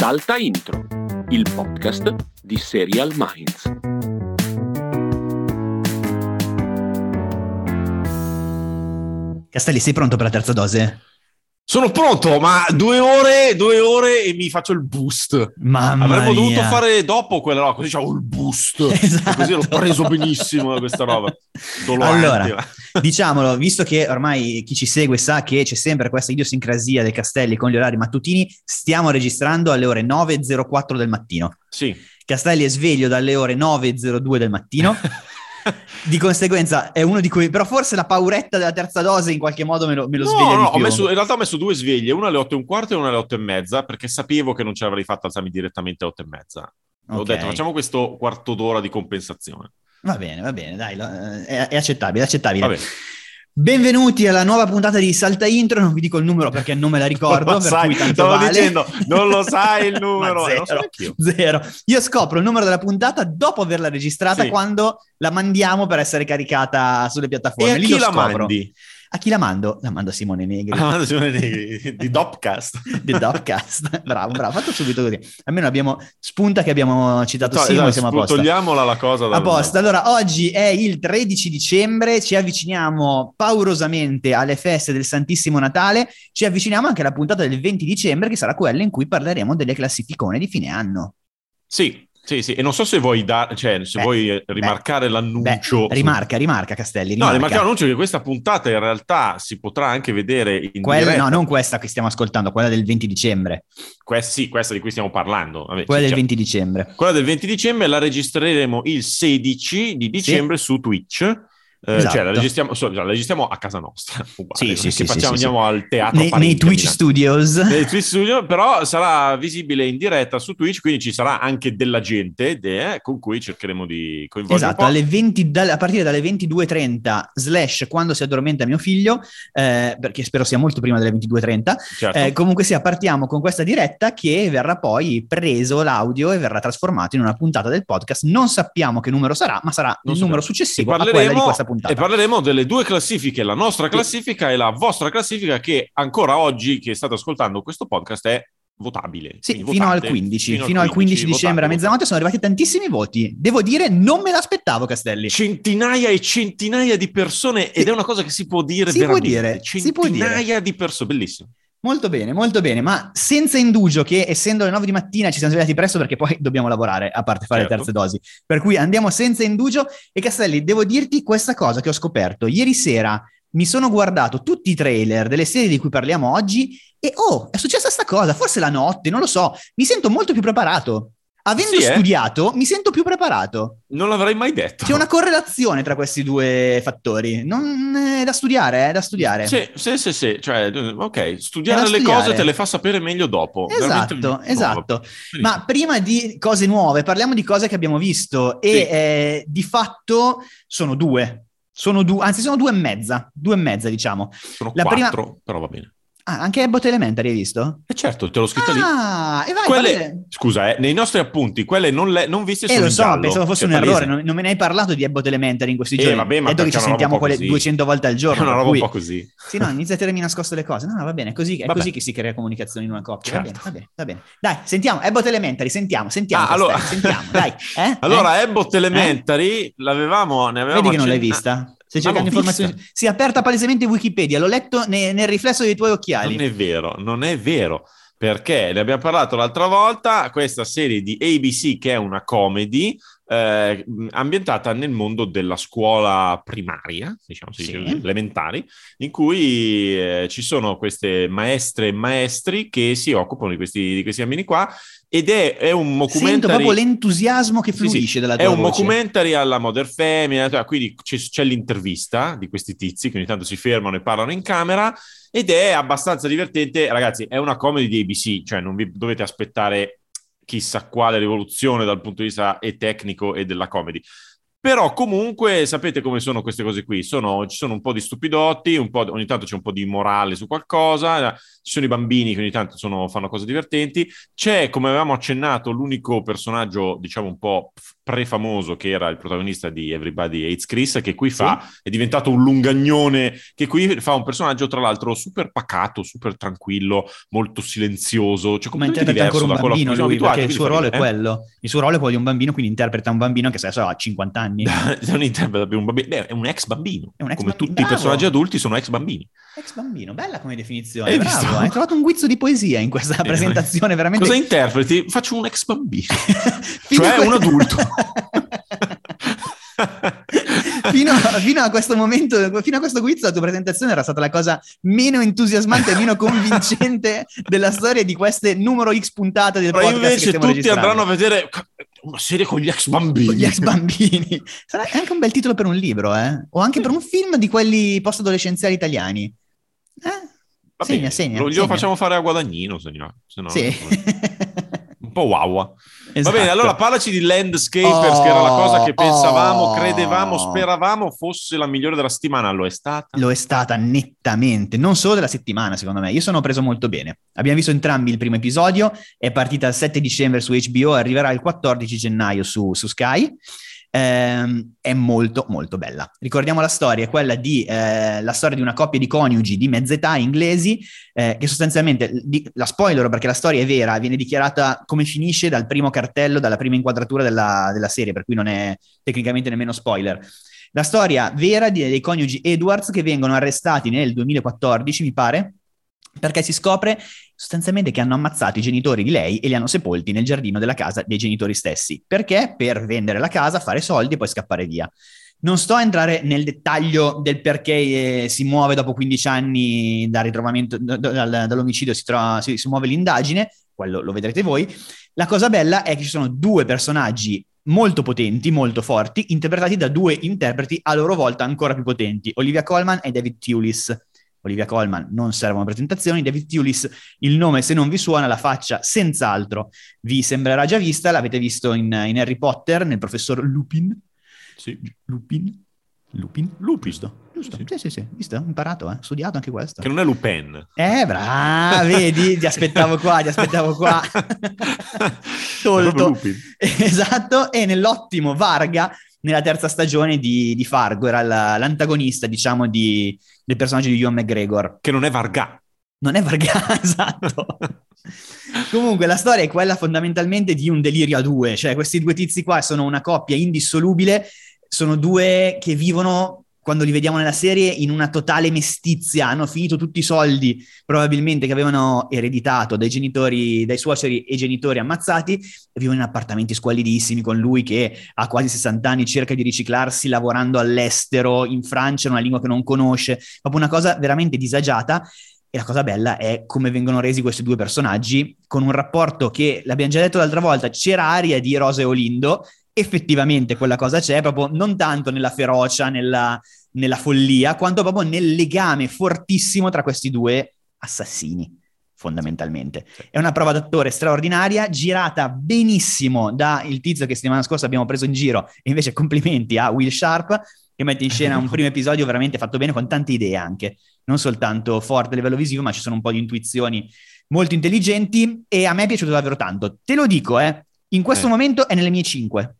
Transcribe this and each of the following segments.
Salta Intro, il podcast di Serial Minds. Castelli, sei pronto per la terza dose? Sono pronto, ma due ore, due ore e mi faccio il boost. Mamma Avremmo mia. dovuto fare dopo quella roba, così c'avevo il boost. Esatto. Così l'ho preso benissimo da questa roba. Dolorante. Allora, diciamolo, visto che ormai chi ci segue sa che c'è sempre questa idiosincrasia dei Castelli con gli orari mattutini, stiamo registrando alle ore 9.04 del mattino. Sì. Castelli è sveglio dalle ore 9.02 del mattino. Di conseguenza è uno di cui, però forse la pauretta della terza dose in qualche modo me lo, me lo No, sveglia no, ho più. messo, in realtà ho messo due sveglie, una alle 8 e un quarto e una alle 8 e mezza, perché sapevo che non ce l'avrei fatta alzarmi direttamente alle 8 e mezza. Ho Ok. detto, facciamo questo quarto d'ora di compensazione. Va bene, va bene, dai, eh, è, è accettabile, è accettabile. Benvenuti alla nuova puntata di Salta Intro, non vi dico il numero perché non me la ricordo, lo sai, stavo vale. dicendo, non lo sai il numero, non so zero, zero. Io scopro il numero della puntata dopo averla registrata Sì. quando la mandiamo per essere caricata sulle E piattaforme. a Lì chi la scopro. mandi? A chi la mando? La mando a Simone Negri. Ah, di, di Dopcast. di Dopcast. bravo, bravo, fatto subito così. Almeno abbiamo spunta che abbiamo citato To- Simone, esatto, siamo a posto. Togliamola la cosa A dal- posto. Allora, oggi è il 13 dicembre, ci avviciniamo paurosamente alle feste del Santissimo Natale, ci avviciniamo anche alla puntata del 20 dicembre, che sarà quella in cui parleremo delle classificone di fine anno. Sì, sì, sì. E non so se vuoi, da- cioè, se Beh, vuoi rimarcare Beh, l'annuncio. rimarca, rimarca Castelli, No, rimarca. l'annuncio che questa puntata in realtà si potrà anche vedere in Quella- diretta. no, non questa che stiamo ascoltando, quella del 20 dicembre. Que- sì, questa di cui stiamo parlando. Vabbè, Quella sì, del cioè, 20 dicembre. quella del 20 dicembre la registreremo il 16 di dicembre su Twitch. Eh, Esatto. Cioè, la registriamo, so- la registriamo a casa nostra. Uguale, Sì, sì, sì, sì, facciamo, sì, andiamo al teatro. Nei, Parigi nei Twitch. Studios. Nei Twitch Studio, però sarà visibile in diretta su Twitch, quindi ci sarà anche della gente de- con cui cercheremo di coinvolgere Esatto, un po'. alle 20 dal- a partire dalle 22.30 slash quando si addormenta mio figlio, eh, perché spero sia molto prima delle 22.30, Certo. Eh, comunque sia, partiamo con questa diretta che verrà poi preso l'audio e verrà trasformato in una puntata del podcast. Non sappiamo che numero sarà, ma sarà Non il sappiamo. numero successivo a quella di questa puntata. e parleremo delle due classifiche, la nostra classifica e la vostra classifica che ancora oggi che state ascoltando questo podcast è votabile. Sì, fino votate, al 15, fino, al 15 dicembre a votate, mezzanotte sono arrivati tantissimi voti. Devo dire, non me l'aspettavo, Castelli. Centinaia e centinaia di persone ed Sì. è una cosa che si può dire Si può veramente. dire, si può dire. Centinaia di persone, bellissimo. Molto bene, molto bene, ma senza indugio che essendo le 9 di mattina ci siamo svegliati presto perché poi dobbiamo lavorare, a parte fare Certo. le terze dosi. Per cui andiamo senza indugio e Castelli, devo dirti questa cosa che ho scoperto. Ieri sera mi sono guardato tutti i trailer delle serie di cui parliamo oggi e oh, è successa sta cosa, forse la notte, non lo so, mi sento molto più preparato. Avendo Sì, eh? studiato, mi sento più preparato. Non l'avrei mai detto. C'è una correlazione tra questi due fattori. Non è da studiare, è da studiare. Sì, sì, sì, sì, cioè, ok, studiare le studiare. cose te le fa sapere meglio dopo. Veramente Esatto, nuovo. esatto. Ma prima di cose nuove, parliamo di cose che abbiamo visto e Sì. eh, di fatto sono due. Sono due, anzi sono due e mezza, due e mezza diciamo. Sono la prima- quattro, però va bene. Ah, anche Abbott Elementary hai visto? E certo, te l'ho scritta lì. Ah, e vai, Quelle, scusa, eh, nei nostri appunti, quelle non, le, non viste Eh, sono lo so, giallo. pensavo fosse un Cioè, errore, palese. non, non me ne hai parlato di Abbott Elementary in questi Eh, giorni. vabbè, ma Vedo che ci è sentiamo un quelle così. 200 volte al giorno. È una roba un po' così. Sì, no, inizia a tenermi nascoste le cose. No, no, va bene, così, è Vabbè. così che si crea comunicazione in una coppia. Va Certo. bene, va bene, va bene. Dai, sentiamo, Abbott Elementary, sentiamo, sentiamo. Ah, allora- Castelli, sentiamo, dai. Eh? Allora, Eh? Abbott Elementary, l'avevamo, ne avevamo Vedi che non l'hai vista? Cercando l'ho informazioni. Si è aperta palesemente Wikipedia, l'ho letto ne- nel riflesso dei tuoi occhiali. Non è vero, non è vero. Perché ne abbiamo parlato l'altra volta, questa serie di ABC che è una comedy eh, ambientata nel mondo della scuola primaria, diciamo Sì. così, elementari, in cui eh, ci sono queste maestre e maestri che si occupano di questi, di questi bambini qua ed è, è un Sento mockumentary... proprio l'entusiasmo che Sì, sì, fluisce dalla tua È un voce. mockumentary alla Modern Family, cioè, quindi c'è, c'è l'intervista di questi tizi che ogni tanto si fermano e parlano in camera ed è abbastanza divertente. Ragazzi, è una comedy di ABC, cioè non vi dovete aspettare chissà quale rivoluzione dal punto di vista e tecnico e della comedy. Però comunque sapete come sono queste cose qui, sono, ci sono un po' di stupidotti, po', ogni tanto c'è un po' di morale su qualcosa, ci sono i bambini che ogni tanto sono- fanno cose divertenti, c'è come avevamo accennato l'unico personaggio diciamo un po' pre-famoso che era il protagonista di Everybody Hates Chris, che qui fa, sì. è diventato un lungagnone, che qui fa un personaggio tra l'altro super pacato, super tranquillo, molto silenzioso, cioè completamente diverso ancora un da bambino lui, perché il suo ruolo è eh? quello. Il suo ruolo è quello di un bambino, quindi interpreta un bambino che adesso ha 50 anni. non interpreta più un bambino, Beh, è un ex bambino. È un ex come bambino. tutti Bravo. i personaggi adulti sono ex bambini. Ex bambino, bella come definizione, Hai bravo, hai trovato un guizzo di poesia in questa presentazione, veramente. Cosa interpreti? Faccio un ex bambino, cioè a que- un adulto. fino, a, fino a questo momento, fino a questo quiz, la tua presentazione era stata la cosa meno entusiasmante e meno convincente della storia di queste numero X puntate del Ma podcast. che invece tutti andranno a vedere una serie con gli ex bambini. Con gli ex bambini. Sarà anche un bel titolo per un libro, eh? O anche per un film di quelli post-adolescenziali italiani. Eh? Va segna, bene, segna. Lo, segna. facciamo fare a Guadagnino, se no. se no- Sì. Po' wow. Esatto. Va bene, allora parlaci di Landscapers, che era la cosa che Oh, pensavamo, oh. credevamo, speravamo fosse la migliore della settimana. Lo è stata? Lo è stata nettamente, non solo della settimana, secondo me. Io sono preso molto bene. Abbiamo visto entrambi il primo episodio, è partita il 7 dicembre su HBO, arriverà il 14 gennaio su, su Sky. Ehm, è molto molto bella. Ricordiamo la storia, è quella di eh, la storia di una coppia di coniugi di mezz'età inglesi eh, che sostanzialmente di- la spoiler perché la storia è vera, viene dichiarata come finisce dal primo cartello, dalla prima inquadratura della, della serie, per cui non è tecnicamente nemmeno spoiler. La storia vera di- dei coniugi Edwards che vengono arrestati nel 2014, mi pare, perché si scopre sostanzialmente che hanno ammazzato i genitori di lei e li hanno sepolti nel giardino della casa dei genitori stessi. Perché? Per vendere la casa, fare soldi e poi scappare via. Non sto a entrare nel dettaglio del perché eh, si muove dopo 15 anni dal ritrovamento, d- d- dal- dall'omicidio, si, trova- si- si muove l'indagine, quello lo vedrete voi. La cosa bella è che ci sono due personaggi molto potenti, molto forti, interpretati da due interpreti a loro volta ancora più potenti, Olivia Colman e David Tulis. Olivia Colman non servono presentazioni, David Tulis il nome se non vi suona, la faccia senz'altro vi sembrerà già vista, l'avete visto in, in Harry Potter, nel professor Lupin. Sì. Lupin? Lupin? Lupi. Giusto, giusto. Sì. Sì, sì, sì, visto? Ho imparato, eh? studiato anche questo. Che non è Lupin. Eh, brava, vedi, ti aspettavo qua, ti aspettavo qua. Tolto. Lupin. Esatto, e nell'ottimo Varga, nella terza stagione di, di Fargo, era la- l'antagonista, diciamo, di- del personaggio di Ewan McGregor. Che non è Varga. Non è Varga, esatto. Comunque la storia è quella fondamentalmente di un delirio a due, cioè questi due tizi qua sono una coppia indissolubile, sono due che vivono, quando li vediamo nella serie, in una totale mestizia, hanno finito tutti i soldi probabilmente che avevano ereditato dai genitori, dai suoceri e genitori ammazzati, e vivono in appartamenti squalidissimi con lui che ha quasi 60 anni, cerca di riciclarsi lavorando all'estero, in Francia, una lingua che non conosce, proprio una cosa veramente disagiata. E la cosa bella è come vengono resi questi due personaggi con un rapporto che, l'abbiamo già detto l'altra volta, c'era aria di Rosa e Olindo, effettivamente quella cosa c'è, proprio non tanto nella ferocia, nella, nella follia, quanto proprio nel legame fortissimo tra questi due assassini, fondamentalmente. È una prova d'attore straordinaria, girata benissimo da il tizio che settimana scorsa abbiamo preso in giro, e invece complimenti a Will Sharp, che mette in scena un primo episodio veramente fatto bene, con tante idee anche, non soltanto forte a livello visivo, ma ci sono un po' di intuizioni molto intelligenti, e a me è piaciuto davvero tanto. Te lo dico, eh, in questo Eh. momento è nelle mie 5.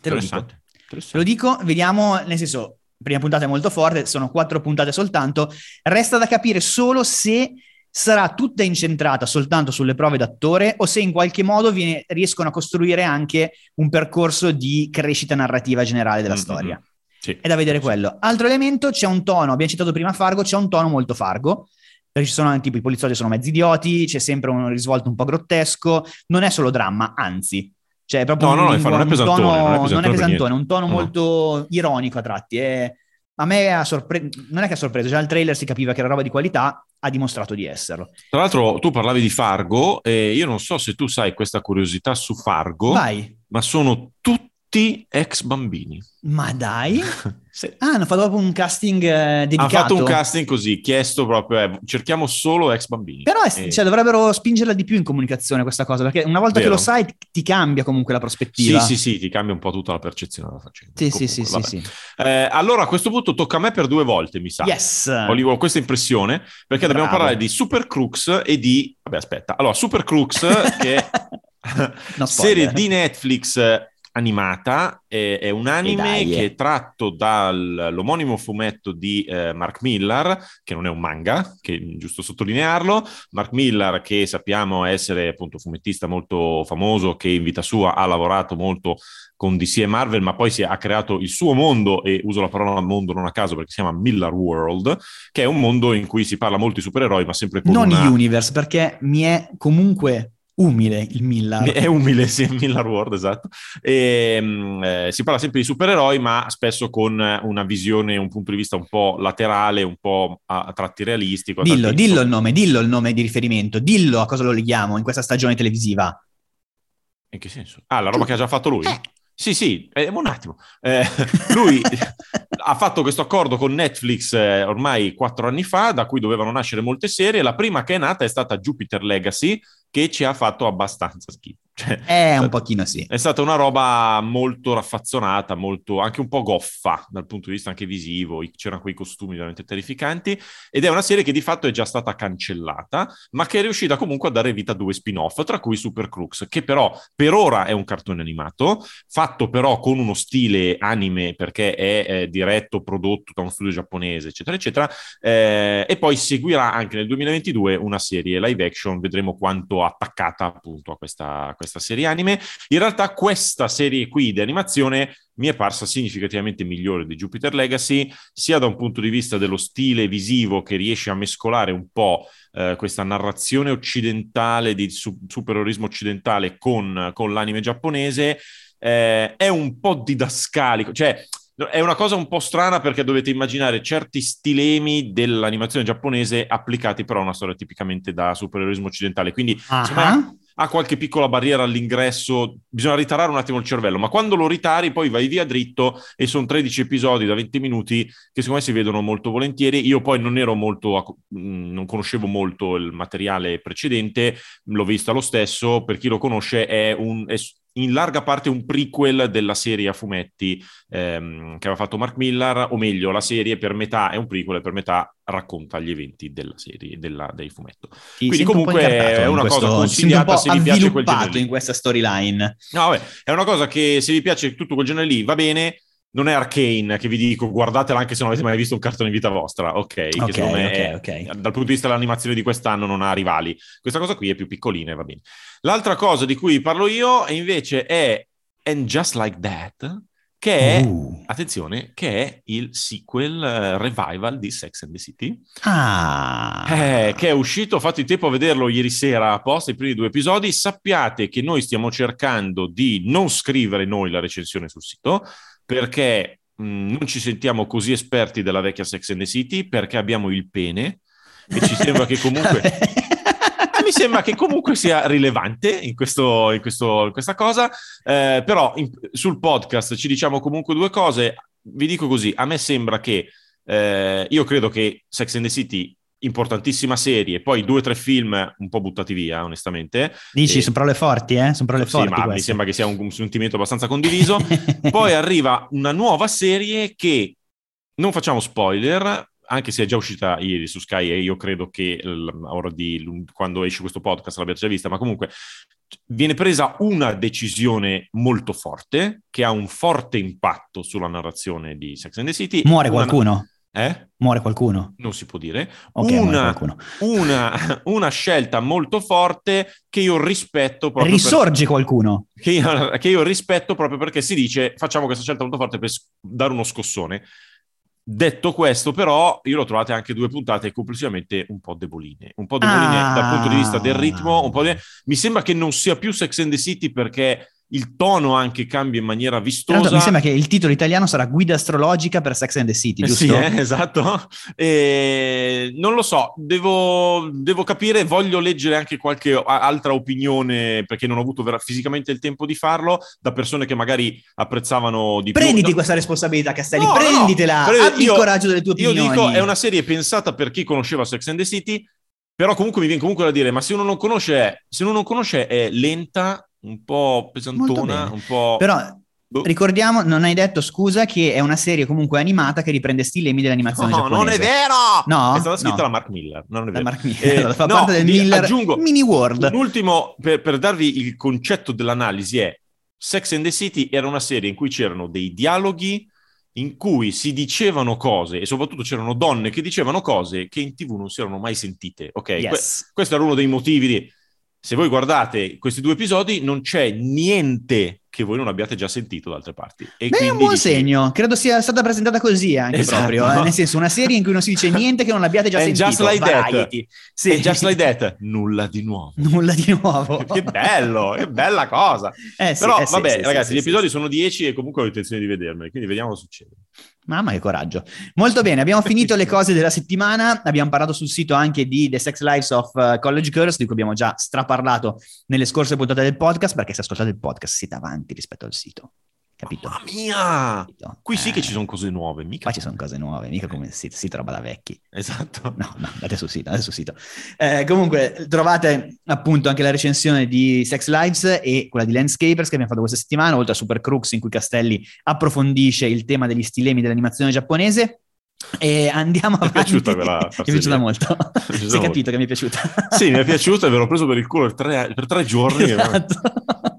Te lo dico. Te lo dico, vediamo, nel senso, prima puntata è molto forte, sono quattro puntate soltanto, resta da capire solo se sarà tutta incentrata soltanto sulle prove d'attore o se in qualche modo viene- riescono a costruire anche un percorso di crescita narrativa generale della Mm, storia. Sì. È da vedere quello. Altro elemento, c'è un tono, abbiamo citato prima Fargo, c'è un tono molto Fargo, perché ci sono tipo i poliziotti sono mezzi idioti, c'è sempre un risvolto un po' grottesco, non è solo dramma, anzi, cioè proprio No, no, un, no, infatti non è pesantone, tono, non è non è pesantone pesantone, un tono No, no. molto ironico a tratti. è- a me ha sorpreso, non è che ha sorpreso, già il trailer si capiva che era roba di qualità, ha dimostrato di esserlo. Tra l'altro, tu parlavi di Fargo, e io non so se tu sai questa curiosità su Fargo, Vai, ma sono tutti ex bambini. ma dai. Sì. Ah, hanno fatto proprio un casting eh, Ha dedicato. fatto un casting così, chiesto proprio, eh, cerchiamo solo ex bambini. Però è- E- cioè, dovrebbero spingerla di più in comunicazione questa cosa, perché una volta Vero. che lo sai ti, cambia comunque la Sì, prospettiva. sì, sì, ti cambia un po' tutta la percezione della faccenda. Sì, Comunque, sì, sì, sì, sì. Eh, allora a questo punto tocca a me per due volte, mi sa. Yes. Ho questa impressione perché dobbiamo Bravo. parlare di Super Crooks e di... Vabbè, aspetta. Allora, Super Crooks, che No serie di Netflix animata, è, è un anime dai, eh. che è tratto dall'omonimo fumetto di eh, Mark Millar, che non è un manga, che giusto sottolinearlo. Mark Millar, che sappiamo essere appunto fumettista molto famoso, che in vita sua ha lavorato molto con DC e Marvel, ma poi si è, ha creato il suo mondo, e uso la parola mondo non a caso perché si chiama Millar World, che è un mondo in cui si parla molto di supereroi, ma sempre con Non una... Universe, perché mi è comunque umile il Millar. È umile, sì, Millar World, esatto. E, mh, eh, si parla sempre di supereroi, ma spesso con una visione, un punto di vista un po' laterale, un po' a, a tratti realistico. a Dillo, tratti- dillo il nome, dillo il nome di riferimento, dillo a cosa lo leghiamo in questa stagione televisiva. In che senso? Ah, la roba che ha già fatto lui? Eh. Sì, sì, eh, un attimo. Eh, lui ha fatto questo accordo con Netflix eh, ormai quattro anni fa, da cui dovevano nascere molte serie. La prima che è nata è stata Jupiter Legacy, che ci ha fatto abbastanza schifo. Cioè, Eh, un pochino sì. È stata una roba molto raffazzonata, molto, anche un po' goffa dal punto di vista anche visivo, c'erano quei costumi veramente terrificanti ed è una serie che di fatto è già stata cancellata, ma che è riuscita comunque a dare vita a due spin-off, tra cui Super Crux, che però per ora è un cartone animato, fatto però con uno stile anime perché è eh, diretto, prodotto da uno studio giapponese, eccetera, eccetera, eh, e poi seguirà anche nel 2022 una serie live action, vedremo quanto attaccata appunto a questa, questa serie anime. In realtà questa serie qui di animazione mi è parsa significativamente migliore di Jupiter Legacy, sia da un punto di vista dello stile visivo che riesce a mescolare un po' eh, questa narrazione occidentale di su- supereroismo occidentale con, con l'anime giapponese, eh, è un po' didascalico, cioè è una cosa un po' strana perché dovete immaginare certi stilemi dell'animazione giapponese applicati però a una storia tipicamente da supereroismo occidentale, quindi me, Ah, ha qualche piccola barriera all'ingresso, bisogna ritarare un attimo il cervello, ma quando lo ritari poi vai via dritto e sono 13 episodi da 20 minuti che secondo me si vedono molto volentieri. Io poi non ero molto, mh, non conoscevo molto il materiale precedente, l'ho vista lo stesso, per chi lo conosce è, un, è in larga parte un prequel della serie a fumetti ehm, che aveva fatto Mark Millar, o meglio, la serie per metà è un prequel e per metà racconta gli eventi della serie, della, del fumetto. ti quindi un comunque incartato è una questo- cosa consigliata un se vi piace quel genere lì. in questa storyline. No, vabbè, è una cosa che se vi piace tutto quel genere lì va bene. Non è Arcane che vi dico guardatela anche se non avete mai visto un cartone in vita vostra, ok? Che Ok, secondo me ok, è- ok. dal punto di vista dell'animazione di quest'anno non ha rivali. Questa cosa qui è più piccolina e va bene. L'altra cosa di cui parlo io è invece è And Just Like That, che è, Uh. attenzione, che è il sequel eh, revival di Sex and the City. Ah. Eh, che è uscito, ho fatto in tempo a vederlo ieri sera apposta, i primi due episodi. Sappiate che noi stiamo cercando di non scrivere noi la recensione sul sito perché mh, non ci sentiamo così esperti della vecchia Sex and the City perché abbiamo il pene e ci sembra che comunque Eh, mi sembra che comunque sia rilevante in, questo, in, questo- in questa cosa, Eh, però in- sul podcast ci diciamo comunque due cose. Vi dico così, a me sembra che eh, io credo che Sex and the City, importantissima serie, poi due o tre film un po' buttati via, onestamente. Dici, Eh, sono parole forti, eh? Sono parole sì, forti ma mi sembra che sia un, sentimento abbastanza condiviso. Poi arriva una nuova serie che non facciamo spoiler, anche se è già uscita ieri su Sky e io credo che ora di quando esce questo podcast l'abbiate già vista, ma comunque viene presa una decisione molto forte che ha un forte impatto sulla narrazione di Sex and the City. Muore Una- qualcuno? Eh? Muore qualcuno? Non si può dire. Ok, muore una, una, una scelta molto forte che io rispetto proprio per- Risorge qualcuno? che io, che io rispetto proprio perché si dice facciamo questa scelta molto forte per dare uno scossone. Detto questo, però, io l'ho trovate anche due puntate complessivamente un po' deboline. Un po' deboline Ah. dal punto di vista del ritmo. Un po' de- Mi sembra che non sia più Sex and the City perché il tono anche cambia in maniera vistosa. l'altro mi sembra che il titolo italiano sarà Guida astrologica per Sex and the City, Eh giusto? Sì, eh, esatto. E non lo so, devo, devo capire, voglio leggere anche qualche altra opinione perché non ho avuto vera- fisicamente il tempo di farlo da persone che magari apprezzavano di più. Prenditi No, questa responsabilità, Castelli, No, no, no. prenditela, Pre- abbi io- il coraggio delle tue Io opinioni. dico, è una serie pensata per chi conosceva Sex and the City, però comunque mi viene comunque da dire, ma se uno non conosce, se uno non conosce è lenta, un po' pesantona, un po'... Però Boh. ricordiamo, non hai detto scusa, che è una serie comunque animata che riprende stilemi dell'animazione No, giapponese. non è vero! No? È stata scritta No. da Mark Miller, non è Da vero. Mark Miller, Eh, fa no, parte del Miller aggiungo Mini World. Un ultimo, per, per darvi il concetto dell'analisi è, Sex and the City era una serie in cui c'erano dei dialoghi in cui si dicevano cose e soprattutto c'erano donne che dicevano cose che in tv non si erano mai sentite. Ok, Yes. Que- questo era uno dei motivi di... Se voi guardate questi due episodi non c'è niente che voi non abbiate già sentito da altre parti. E Beh, è un buon dici- segno, credo sia stata presentata così anche Esatto. proprio, eh, nel senso una serie in cui non si dice niente che non abbiate già And sentito. just like that. Variety. Sì. E just like that, nulla di nuovo. Nulla di nuovo. che bello, che bella cosa. Eh sì, Però eh sì, vabbè, sì, ragazzi, sì, gli sì, episodi sì. sono 10 e comunque ho intenzione di vedermeli, quindi vediamo cosa succede. Mamma che coraggio. Molto bene, abbiamo finito le cose della settimana, abbiamo parlato sul sito anche di The Sex Lives of uh, College Girls, di cui abbiamo già straparlato nelle scorse puntate del podcast, perché se ascoltate il podcast siete avanti rispetto al sito. Capito? Mamma mia! Capito? Qui sì che Eh, ci sono cose nuove, mica. Qua ci sono cose nuove, mica come il sito, sito roba da vecchi. Esatto. No, no, andate sul sito, andate sul sito. Eh, comunque trovate appunto anche la recensione di Sex Lives e quella di Landscapers che abbiamo fatto questa settimana, oltre a Super Crooks in cui Castelli approfondisce il tema degli stilemi dell'animazione giapponese. E andiamo Mi è avanti. piaciuta quella Mi è piaciuta molto. Mi è piaciuta Si molto. capito che mi è piaciuta. Sì, mi è piaciuto e ve l'ho preso per il culo per tre, per tre giorni. Esatto.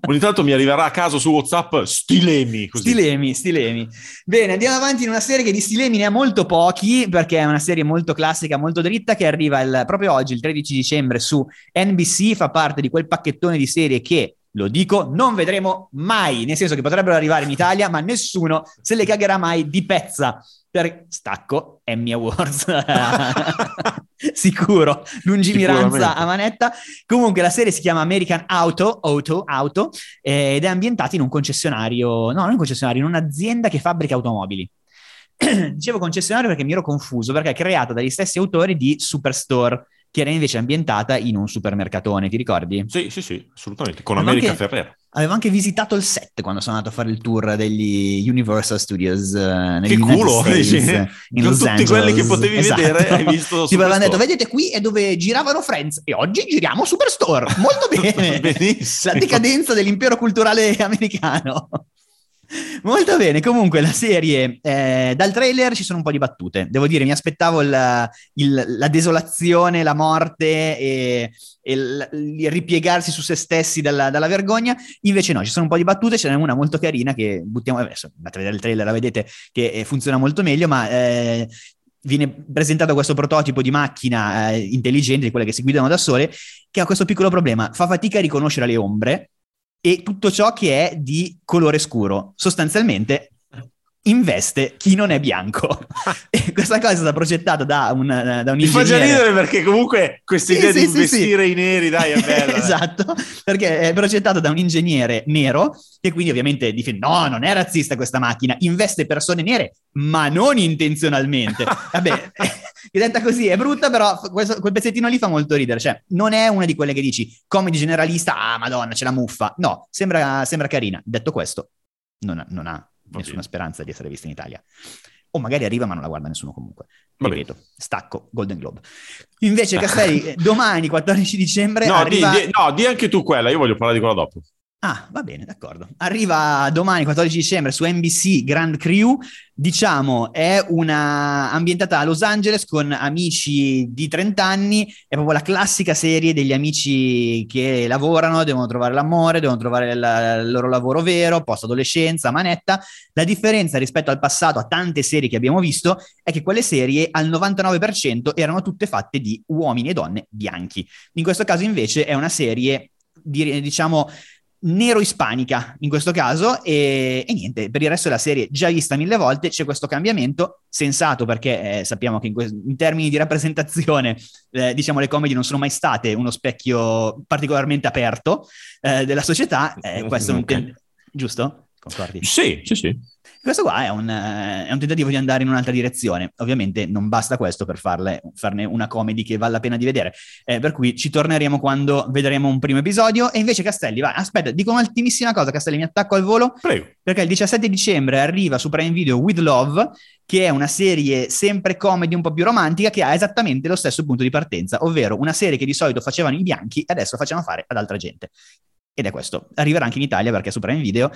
Ogni tanto mi arriverà a caso su WhatsApp stilemi. Così. Stilemi, stilemi. Bene, andiamo avanti in una serie che di stilemi ne ha molto pochi, perché è una serie molto classica, molto dritta, che arriva il- proprio oggi, il 13 dicembre, su NBC, fa parte di quel pacchettone di serie che, lo dico, non vedremo mai, nel senso che potrebbero arrivare in Italia, ma nessuno se le cagherà mai di pezza. Per stacco Emmy Awards. Sicuro, lungimiranza a manetta. Comunque la serie si chiama American Auto, Auto, Auto eh, ed è ambientata in un concessionario, no, non un concessionario, in un'azienda che fabbrica automobili. Dicevo concessionario perché mi ero confuso, perché è creata dagli stessi autori di Superstore, che era invece ambientata in un supermercatone, ti ricordi? Sì, sì, sì, assolutamente. Con America anche- Ferrera. Avevo anche visitato il set quando sono andato a fare il tour degli Universal Studios eh, negli Che United culo, States, dici? in Los tutti Angeles. quelli che potevi Esatto. vedere, hai visto Tipo avevano detto, vedete qui è dove giravano Friends e oggi giriamo Superstore. Molto bene. La decadenza dell'impero culturale americano. Molto bene, comunque la serie, eh, dal trailer ci sono un po' di battute, devo dire, mi aspettavo il- il- la desolazione, la morte e, e il, il ripiegarsi su se stessi dalla, dalla vergogna, invece no, ci sono un po' di battute, ce n'è una molto carina che buttiamo, adesso andate a vedere il trailer, la vedete che eh, funziona molto meglio, ma... eh, Viene presentato questo prototipo di macchina eh, intelligente, di quelle che si guidano da sole, che ha questo piccolo problema, fa fatica a riconoscere le ombre e tutto ciò che è di colore scuro. Sostanzialmente investe chi non è bianco. questa cosa è stata progettata da un, da un Mi fa già ridere perché comunque questa Sì, idea sì, di sì, investire i neri, dai, è bella. esatto, perché è progettato da un ingegnere nero che quindi ovviamente dice no, non è razzista questa macchina, investe persone nere, ma non intenzionalmente. Vabbè, che detta così è brutta, però questo- quel pezzettino lì fa molto ridere, cioè non è una di quelle che dici comedy generalista, ah madonna, c'è la muffa. No, sembra, sembra carina. Detto questo, non ha, non ha nessuna speranza di essere vista in Italia. O magari arriva ma non la guarda nessuno comunque. Ripeto, stacco Golden Globe. Invece Castelli, eh, domani 14 dicembre No, di, arriva... di- no, di anche tu quella, io voglio parlare di quella dopo. Ah, va bene, d'accordo. Arriva domani 14 dicembre su NBC Grand Crew. Diciamo, è una ambientata a Los Angeles con amici di 30 anni. È proprio la classica serie degli amici che lavorano, devono trovare l'amore, devono trovare la- il loro lavoro vero, post-adolescenza, manetta. La differenza rispetto al passato, a tante serie che abbiamo visto, è che quelle serie al 99% erano tutte fatte di uomini e donne bianchi. In questo caso invece è una serie, di- diciamo, nero-ispanica in questo caso e, e niente, per il resto della serie già vista mille volte c'è questo cambiamento sensato perché eh, sappiamo che in, que- in termini di rappresentazione eh, diciamo le comedy non sono mai state uno specchio particolarmente aperto eh, della società, eh, questo è un ten- giusto? Concordi? Sì, sì, sì. Questo qua è un, eh, è un tentativo di andare in un'altra direzione. Ovviamente non basta questo per farle- farne una comedy che vale la pena di vedere. Eh, per cui ci torneremo quando vedremo un primo episodio. E invece Castelli, vai, aspetta, dico un'ultimissima cosa, Castelli, mi attacco al volo Prego. perché il 17 dicembre arriva su Prime Video With Love, che è una serie sempre comedy un po' più romantica che ha esattamente lo stesso punto di partenza, ovvero una serie che di solito facevano i bianchi e adesso facciamo fare ad altra gente. Ed è questo. Arriverà anche in Italia perché è su Prime Video.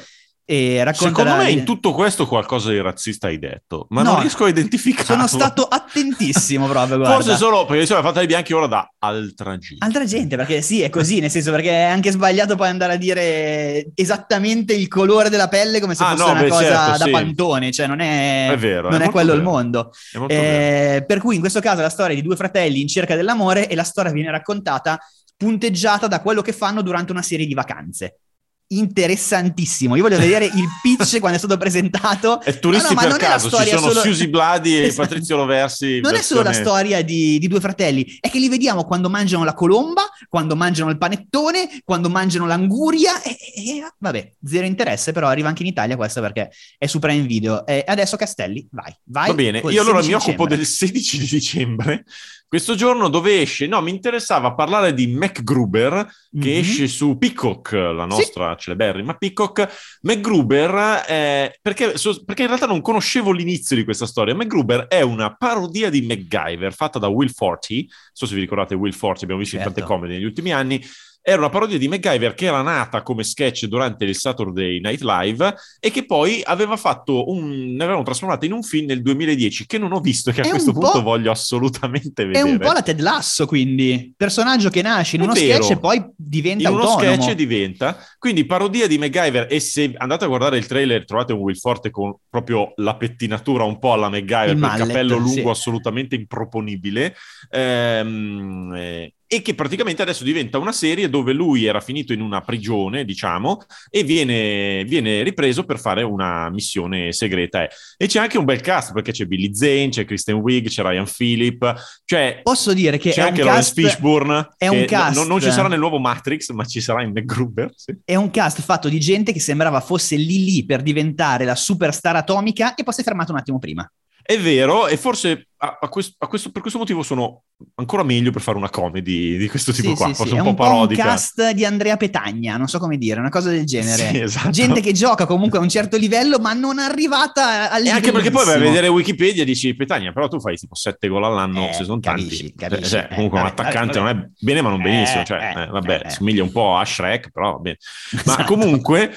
E racconta Secondo me in tutto questo qualcosa di razzista hai detto, ma No, non riesco a identificarlo. Sono stato attentissimo proprio, guarda. Forse solo perché diceva fatta di bianchi ora da altra gente. Altra gente, perché sì, è così, nel senso perché è anche sbagliato poi andare a dire esattamente il colore della pelle come se Ah, fosse no, una beh, cosa certo, da sì. pantone, cioè non è, È vero, è non è molto quello il vero. mondo. È molto vero. Eh, per cui in questo caso è la storia di due fratelli in cerca dell'amore e la storia viene raccontata punteggiata da quello che fanno durante una serie di vacanze. Interessantissimo. Io voglio vedere il pitch quando è stato presentato. È turisti No, no, per non è la caso, ci sono solo- Susi Bladi e Esatto. Patrizio Roversi. Non è solo la versione- storia di, di due fratelli, è che li vediamo quando mangiano la colomba, quando mangiano il panettone, quando mangiano l'anguria e, e- vabbè, zero interesse, però arriva anche in Italia questo perché è su Prime Video. E adesso Castelli, vai, vai. Va bene, io allora 16 mi occupo dicembre. del 16 di dicembre, questo giorno dove esce, no, mi interessava parlare di MacGruber che Mhm. esce su Peacock, la nostra celeberrima Peacock. MacGruber, eh, perché, so- perché in realtà non conoscevo l'inizio di questa storia. MacGruber è una parodia di MacGyver fatta da Will Forte, non so se vi ricordate Will Forte, abbiamo visto in Certo. tante comedy negli ultimi anni. Era una parodia di MacGyver che era nata come sketch durante il Saturday Night Live e che poi aveva fatto un. ne avevano trasformato in un film nel 2010 che non ho visto e che a È questo un punto voglio assolutamente È vedere. un po' la Ted Lasso, quindi personaggio che nasce in È uno vero. sketch e poi diventa in uno autonomo. sketch diventa quindi parodia di MacGyver e se andate a guardare il trailer trovate un Will Forte con proprio la pettinatura un po' alla MacGyver Il mallet, capello lungo sì. assolutamente improponibile ehm, eh, e che praticamente adesso diventa una serie dove lui era finito in una prigione diciamo e viene, viene ripreso per fare una missione segreta eh. e c'è anche un bel cast perché c'è Billy Zane c'è Kristen Wiig c'è Ryan Phillip cioè Posso dire che c'è anche Lawrence Fishburne è un cast- non, non ci sarà nel nuovo Matrix ma ci sarà in MacGruber sì. è un cast fatto di gente che sembrava fosse lì lì per diventare la superstar atomica e poi si è fermato un attimo prima. È vero, e forse a, a questo, a questo- per questo motivo sono ancora meglio per fare una comedy di questo tipo Sì, qua, sì, forse sì, un è po' un po' un parodica. cast di Andrea Petagna, non so come dire, una cosa del genere. Esatto. Gente che gioca comunque a un certo livello, ma non arrivata al E anche perché poi vai a vedere Wikipedia e dici Petagna, però tu fai tipo 7 gol all'anno, Eh, se sono capisci, tanti. capisci. Cioè, Eh, comunque un vabbè, attaccante vabbè. non è bene ma non benissimo, Eh, cioè, eh, eh, vabbè, somiglia un po' a Shrek, però va bene. Ma Esatto. comunque,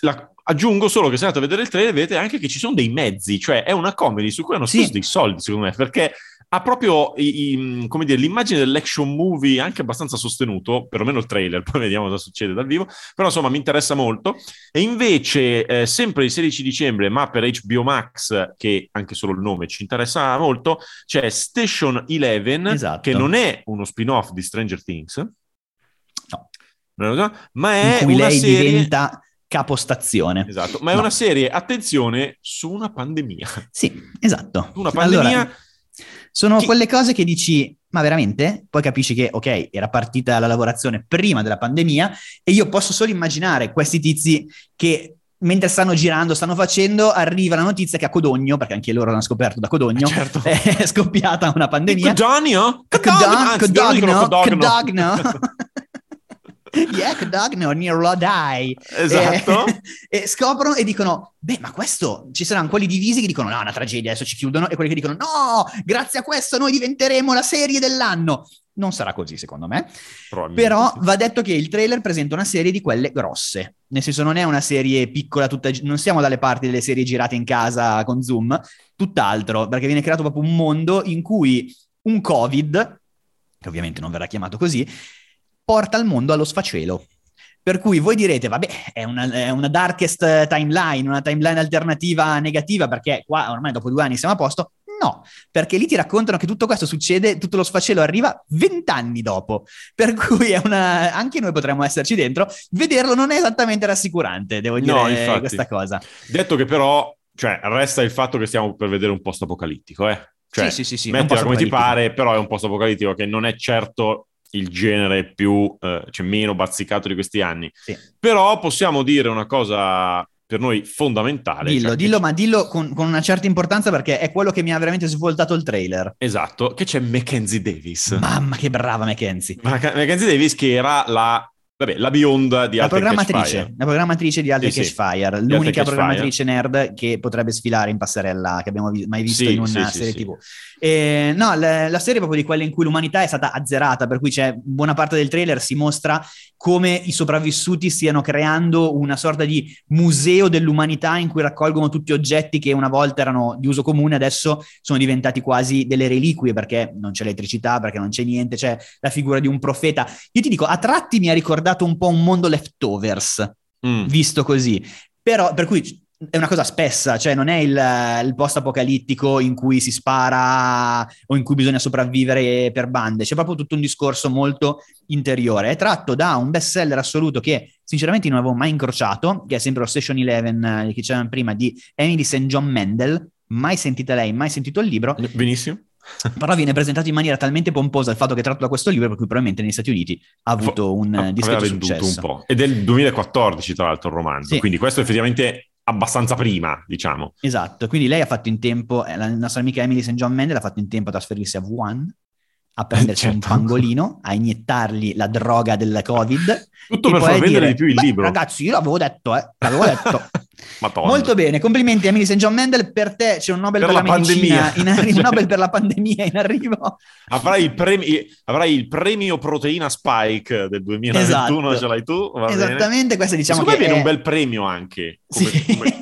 la- aggiungo solo che se andate a vedere il trailer vedete anche che ci sono dei mezzi, cioè è una comedy su cui hanno Sì. speso dei soldi, secondo me, perché ha proprio i- i- come dire, l'immagine dell'action movie anche abbastanza sostenuto, perlomeno il trailer, poi vediamo cosa succede dal vivo, però insomma mi interessa molto. E invece, eh, sempre il 16 dicembre, ma per HBO Max, che anche solo il nome ci interessa molto, c'è Station Eleven, Esatto. che non è uno spin-off di Stranger Things, No. ma in è cui una lei serie... diventa capostazione. Esatto, ma è No. una serie, attenzione, su una pandemia. Sì, esatto. Una pandemia Allora, sono Chi- quelle cose che dici, ma veramente? Poi capisci che, ok, era partita la lavorazione prima della pandemia e io posso solo immaginare questi tizi che mentre stanno girando, stanno facendo, arriva la notizia che a Codogno, perché anche loro l'hanno scoperto da Codogno, Eh, certo. è scoppiata una pandemia. Codogno? Codogno, Anzi, loro dicono Codogno, Codogno. Codogno. Yeah, Codogno, near Lodi. Esatto. E, e scoprono e dicono, beh, ma questo, ci saranno quelli divisi che dicono, no, è una tragedia, adesso ci chiudono, e quelli che dicono, no, grazie a questo noi diventeremo la serie dell'anno. Non sarà così, secondo me. Però va detto che il trailer presenta una serie di quelle grosse. Nel senso, non è una serie piccola, tutta, non siamo dalle parti delle serie girate in casa con Zoom, tutt'altro, perché viene creato proprio un mondo in cui un Covid, che ovviamente non verrà chiamato così, porta il mondo allo sfacelo. Per cui voi direte, vabbè, è una, è una darkest timeline, una timeline alternativa negativa, perché qua ormai dopo due anni siamo a posto. No, perché lì ti raccontano che tutto questo succede, tutto lo sfacelo arriva vent'anni dopo. Per cui è una... anche noi potremmo esserci dentro. Vederlo non è esattamente rassicurante, devo dire No, infatti. questa cosa. Detto che però, cioè, resta il fatto che stiamo per vedere un post apocalittico, eh. Cioè, sì, sì, sì, sì, mettila come ti pare, però è un post apocalittico che non è certo il genere più, eh, cioè meno bazzicato di questi anni. Sì. Però possiamo dire una cosa per noi fondamentale. Dillo, cioè dillo, ma dillo con, con una certa importanza perché è quello che mi ha veramente svoltato il trailer. Esatto, che c'è Mackenzie Davis. Mamma che brava Mackenzie. Mac- Mackenzie Davis che era la Vabbè, la bionda di La Alten programmatrice, la programmatrice di Alter Sì, sì. Cashfire, Di l'unica programmatrice nerd che potrebbe sfilare in passerella che abbiamo mai visto Sì, in una sì, sì, serie sì. TV. E, no, la, la serie è proprio di quelle in cui l'umanità è stata azzerata, per cui c'è buona parte del trailer si mostra come i sopravvissuti stiano creando una sorta di museo dell'umanità in cui raccolgono tutti oggetti che una volta erano di uso comune, adesso sono diventati quasi delle reliquie perché non c'è elettricità, perché non c'è niente, c'è la figura di un profeta. Io ti dico, a tratti mi ha ricordato un po' un mondo leftovers, Mm. visto così. Però, per cui è una cosa spessa, cioè non è il, il post-apocalittico in cui si spara o in cui bisogna sopravvivere per bande, c'è proprio tutto un discorso molto interiore. È tratto da un bestseller assoluto che sinceramente non avevo mai incrociato, che è sempre lo Station Eleven eh, che dicevamo prima di Emily St. John Mendel. Mai sentita lei, mai sentito il libro, Benissimo. Però viene presentato in maniera talmente pomposa il fatto che è tratto da questo libro, per cui probabilmente negli Stati Uniti ha avuto un Aveva discreto successo. un po'. Ed è del 2014, tra l'altro, il romanzo. Sì. Quindi questo è effettivamente abbastanza prima, diciamo. Esatto, quindi lei ha fatto in tempo, eh, la nostra amica Emily St. John Mendel ha fatto in tempo a trasferirsi a Wuhan, a prendersi un Certo. pangolino, a iniettargli la droga del Covid. Tutto per far vendere dire, di più il "Beh, libro. Ragazzi, io l'avevo detto, eh, l'avevo detto. Molto bene, complimenti Emily St. John Mendel, per te c'è un Nobel Per per, la la, pandemia. in arrivo, un Nobel per la pandemia in arrivo. Avrai il, premi- avrai il premio proteina Spike del 2021, Esatto. ce l'hai tu? Va bene. Esattamente, questa diciamo Secondo che me viene è- un bel premio anche. Come- Sì. come-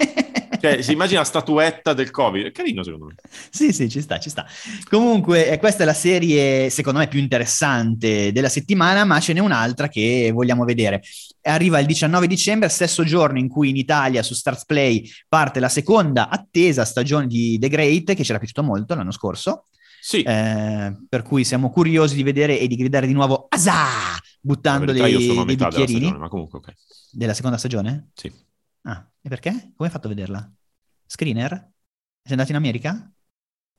Cioè, si immagina la statuetta del Covid. È carino, secondo me. Sì, sì, ci sta, ci sta. Comunque, eh, questa è la serie, secondo me, più interessante della settimana, ma ce n'è un'altra che vogliamo vedere. Arriva il 19 dicembre, stesso giorno in cui in Italia su Stars Play parte la seconda attesa stagione di The Great, che ci era piaciuto molto l'anno scorso. Sì, Eh, per cui siamo curiosi di vedere e di gridare di nuovo Asà! la buttando dei, dei bicchierini stagione, ma comunque ok. della seconda stagione? Sì. Ah, e perché? Come hai fatto a vederla? Screener? Sei andato in America?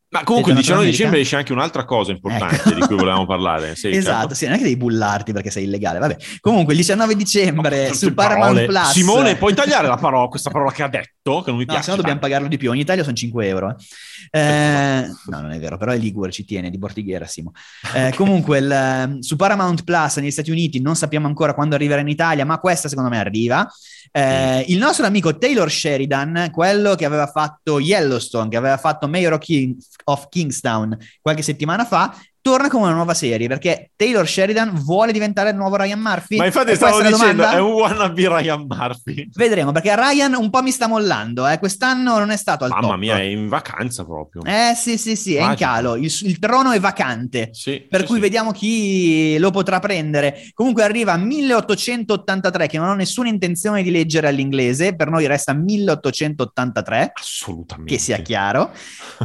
Ma comunque il Sei 19 tornato in dicembre esce anche un'altra cosa importante Ecco. di cui volevamo parlare. Sì, esatto, certo. sì, non è che devi bullarti perché sei illegale. Vabbè. Comunque, il 19 dicembre Tutte su Paramount. Plus. Simone, puoi tagliare la parola, questa parola che ha detto, che non mi No, piace. se no dobbiamo pagarlo di più. In Italia sono 5 euro. eh. Eh, no, non è vero, però è Ligure ci tiene, di Bortighera, Simo. Eh, comunque, il, su Paramount Plus negli Stati Uniti non sappiamo ancora quando arriverà in Italia, ma questa secondo me arriva. Eh, il nostro amico Taylor Sheridan, quello che aveva fatto Yellowstone, che aveva fatto Mayor of, King- of Kingstown qualche settimana fa, torna con una nuova serie perché Taylor Sheridan vuole diventare il nuovo Ryan Murphy. Ma infatti stavo dicendo, domanda? è un wannabe Ryan Murphy. Vedremo perché Ryan un po' mi sta mollando, eh. quest'anno non è stato al Mamma top. mia, è in vacanza proprio. Eh sì, sì, sì, è in Magico. calo, il, il trono è vacante. Sì, Per sì, cui sì. vediamo chi lo potrà prendere. Comunque arriva a 1883, che non ho nessuna intenzione di leggere all'inglese, per noi resta 1883, Assolutamente. che sia chiaro,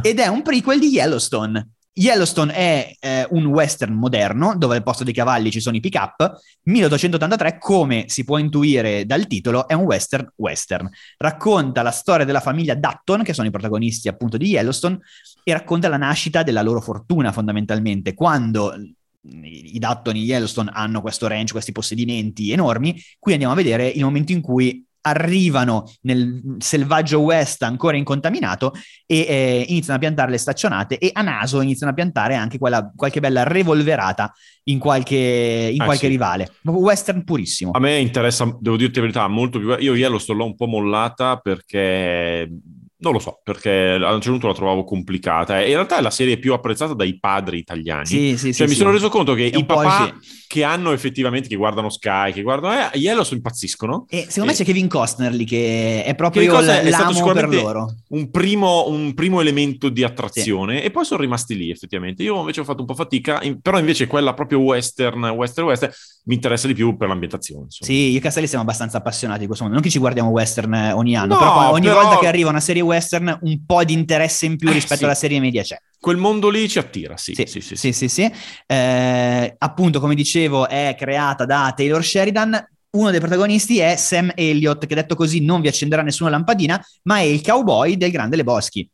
ed è un prequel di Yellowstone. Yellowstone è eh, un western moderno, dove al posto dei cavalli ci sono i pick-up. 1883, come si può intuire dal titolo, è un western western. Racconta la storia della famiglia Dutton, che sono i protagonisti appunto di Yellowstone, e racconta la nascita della loro fortuna fondamentalmente. Quando i Dutton in Yellowstone hanno questo ranch, questi possedimenti enormi, qui andiamo a vedere il momento in cui arrivano nel selvaggio west ancora incontaminato e eh, iniziano a piantare le staccionate e a naso iniziano a piantare anche quella, qualche bella revolverata in qualche, in Ah, qualche sì. rivale. Western purissimo. A me interessa, devo dirti la verità, molto più. Io Yellowstone l'ho un po' mollata perché. Non lo so, perché a un certo punto la trovavo complicata. E in realtà è la serie più apprezzata dai padri italiani. Sì, sì, Cioè, sì, mi sì. sono reso conto che È i papà sì. che hanno effettivamente, che guardano Sky, che guardano eh, Yellowstone impazziscono. E secondo me E- c'è Kevin Costner lì che è proprio Kevin Costner è stato per loro. Un primo, un primo elemento di attrazione e poi sono rimasti lì effettivamente. Io invece ho fatto un po' fatica, in- però invece quella proprio western, western, western mi interessa di più per l'ambientazione. insomma. Sì, io e Castelli siamo abbastanza appassionati di questo mondo. Non che ci guardiamo western ogni anno, No, però ogni però- volta che arriva una serie western un po' di interesse in più Eh, rispetto sì. alla serie media c'è. Quel mondo lì ci attira, sì. Sì, sì, sì, sì, sì, sì. Eh, appunto, come dicevo, è creata da Taylor Sheridan. Uno dei protagonisti è Sam Elliott, che detto così non vi accenderà nessuna lampadina, ma è il cowboy del Grande Le Boschi.